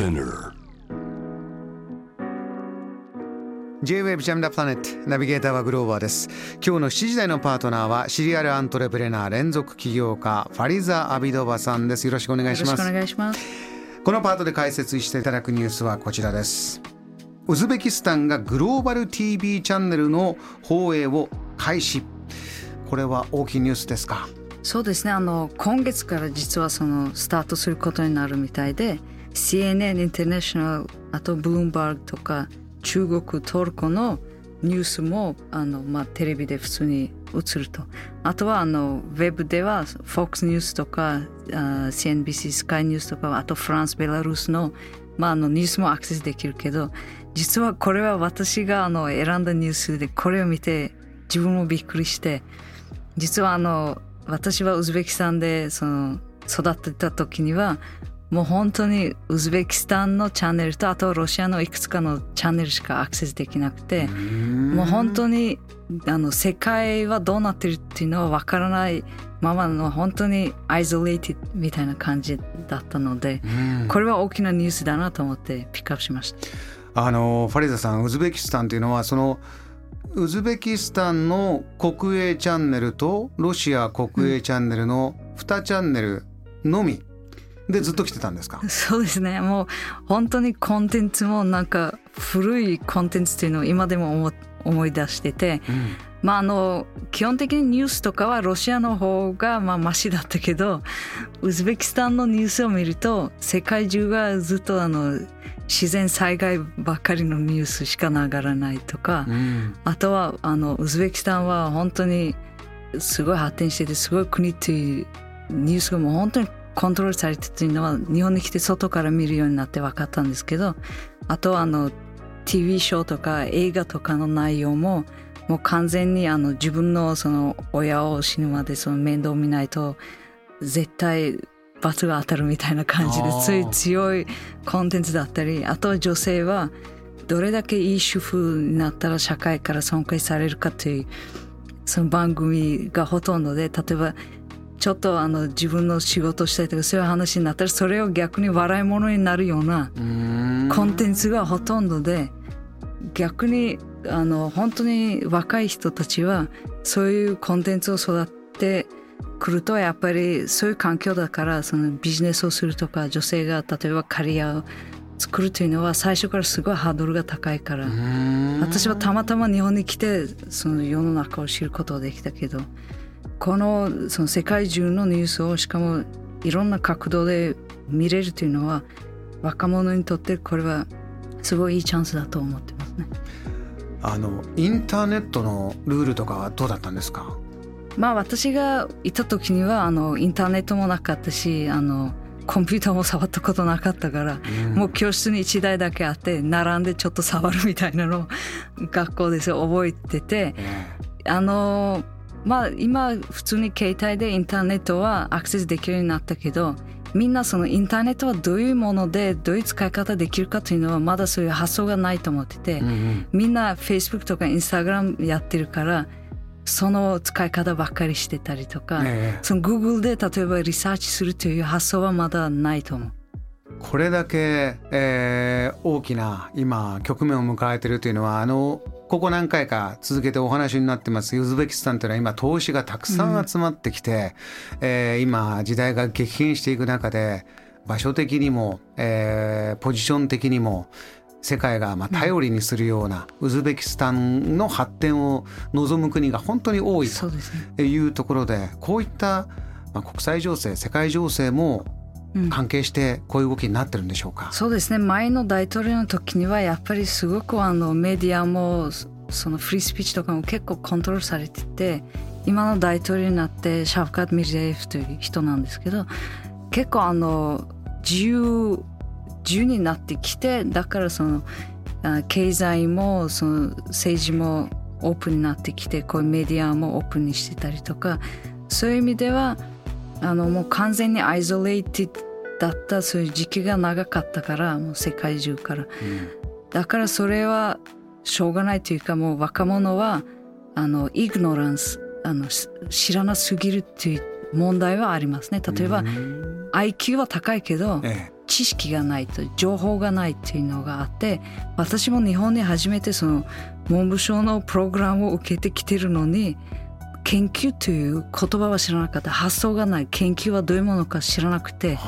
Spinner. J-Wave ジャムダプラネットナビゲーターはグローバーです。今日の7時台のパートナーはシリアルアントレプレナー連続起業家ファリザ・アビドバさんです。よろしくお願いします。よろしくお願いします。このパートで解説していただくニュースはこちらです。ウズベキスタンがグローバル TV チャンネルの放映を開始。これは大きいニュースですか？そうですね。あの今月から実はそのスタートすることになるみたいで CNN インターナショナルあとブルームバーグとか中国トルコのニュースもあの、まあ、テレビで普通に映ると。あとはあのウェブでは FOX ニュースとかあ CNBC スカイニュースとかあとフランスベラルースの,、ま、あのニュースもアクセスできるけど実はこれは私があの選んだニュースでこれを見て自分もびっくりして実はあの私はウズベキスタンでその育ってた時にはもう本当にウズベキスタンのチャンネルとあとロシアのいくつかのチャンネルしかアクセスできなくてもう本当にあの世界はどうなってるっていうのは分からないままの本当に isolated みたいな感じだったのでこれは大きなニュースだなと思ってピックアップしました。あのファリザさんウズベキスタンというのはそのウズベキスタンの国営チャンネルとロシア国営チャンネルの2チャンネルのみ、でずっと来てたんですか？そうですね。もう本当にコンテンツもなんか古いコンテンツっていうのを今でも思思い出してて、うん、まああの基本的にニュースとかはロシアの方がまあマシだったけどウズベキスタンのニュースを見ると世界中がずっとあの自然災害ばっかりのニュースしか流らないとか、うん、あとはあのウズベキスタンは本当にすごい発展しててすごい国っていうニュースがもう本当にコントロールされてっていうのは日本に来て外から見るようになって分かったんですけどあとはあの TV ショーとか映画とかの内容ももう完全にあの自分のその親を死ぬまでその面倒見ないと絶対罰が当たるみたいな感じでつい強いコンテンツだったりあとは女性はどれだけいい主婦になったら社会から尊敬されるかというその番組がほとんどで例えばちょっとあの自分の仕事したりとかそういう話になったらそれを逆に笑い物になるようなコンテンツがほとんどで逆にあの本当に若い人たちはそういうコンテンツを育ってくるとやっぱりそういう環境だからそのビジネスをするとか女性が例えばカリアを作るというのは最初からすごいハードルが高いから私はたまたま日本に来てその世の中を知ることができたけどこのその世界中のニュースをしかもいろんな角度で見れるというのは若者にとってこれはすごいいいチャンスだと思ってますね。あのインターネットのルールとかはどうだったんですか？まあ私がいた時にはあのインターネットもなかったしあのコンピューターも触ったことなかったから、うん、もう教室に1台だけあって並んでちょっと触るみたいなのを学校で覚えてて、あのまあ今普通に携帯でインターネットはアクセスできるようになったけどみんなそのインターネットはどういうものでどういう使い方できるかというのはまだそういう発想がないと思ってて、うんうん、みんな Facebook とか Instagram やってるからその使い方ばっかりしてたりとか、えその Google で例えばリサーチするという発想はまだないと思う。これだけ、えー、大きな今局面を迎えているというのはあのここ何回か続けてお話になってます。ウズベキスタンというのは今投資がたくさん集まってきて、うん、えー、今時代が激変していく中で場所的にも、えー、ポジション的にも世界がまあ頼りにするようなウズベキスタンの発展を望む国が本当に多いというところでこういったまあ国際情勢世界情勢も関係してこういう動きになってるんでしょうか、うん、そうですね。前の大統領の時にはやっぱりすごくあのメディアもそのフリースピーチとかも結構コントロールされてて今の大統領になってシャフカット・ミルゼエフという人なんですけど結構あの自由自由になってきてだからその経済もその政治もオープンになってきてこういうメディアもオープンにしてたりとかそういう意味ではあのもう完全にアイゾレイティだったそういう時期が長かったからもう世界中から、うん、だからそれはしょうがないというかもう若者はあのイグノランスあの知らなすぎるっていう問題はありますね。例えば、うん、IQ は高いけど、ええ、知知識がないと情報がないっていうのがあって私も日本に初めてその文部省のプログラムを受けてきてるのに研究という言葉は知らなかった。発想がない。研究はどういうものか知らなくて。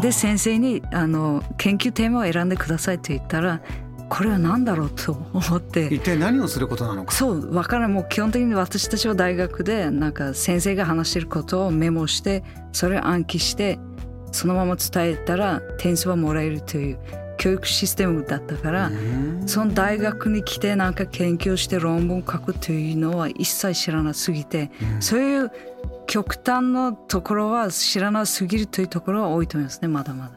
で先生にあの研究テーマを選んでくださいと言ったらこれは何だろうと思って。一体何をすることなのか。そう分からないもう基本的に私たちは大学でなんか先生が話してることをメモしてそれを暗記してそのまま伝えたら点数はもらえるという教育システムだったからその大学に来てなんか研究して論文書くというのは一切知らなすぎて、そういう極端なところは知らなすぎるというところは多いと思いますねまだまだ。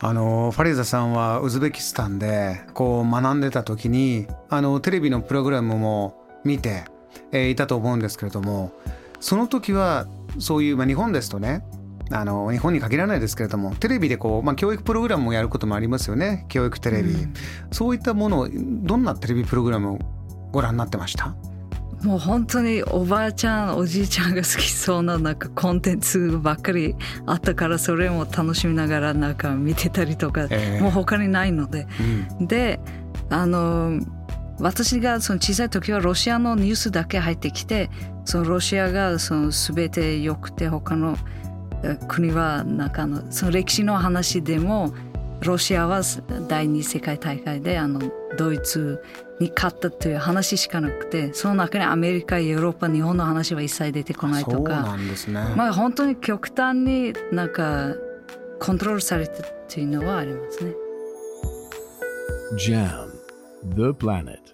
あのファリーザさんはウズベキスタンでこう学んでた時にあのテレビのプログラムも見て、えー、いたと思うんですけれどもその時はそういう、まあ、日本ですとねあの日本に限らないですけれどもテレビでこう、まあ、教育プログラムをやることもありますよね。教育テレビ、うん、そういったものをどんなテレビプログラムをご覧になってました？もう本当におばあちゃんおじいちゃんが好きそうななんかコンテンツばっかりあったからそれも楽しみながらなんか見てたりとか、えー、もう他にないので、うん、であの私がその小さい時はロシアのニュースだけ入ってきてそのロシアがその全て良くて他の国はなんかのその歴史の話でもロシアは第二次世界大会であのドイツに勝ったという話しかなくてその中にアメリカヨーロッパ日本の話は一切出てこないとか、ね、まあ本当に極端になんかコントロールされてっていうのはありますね。JAM The Planet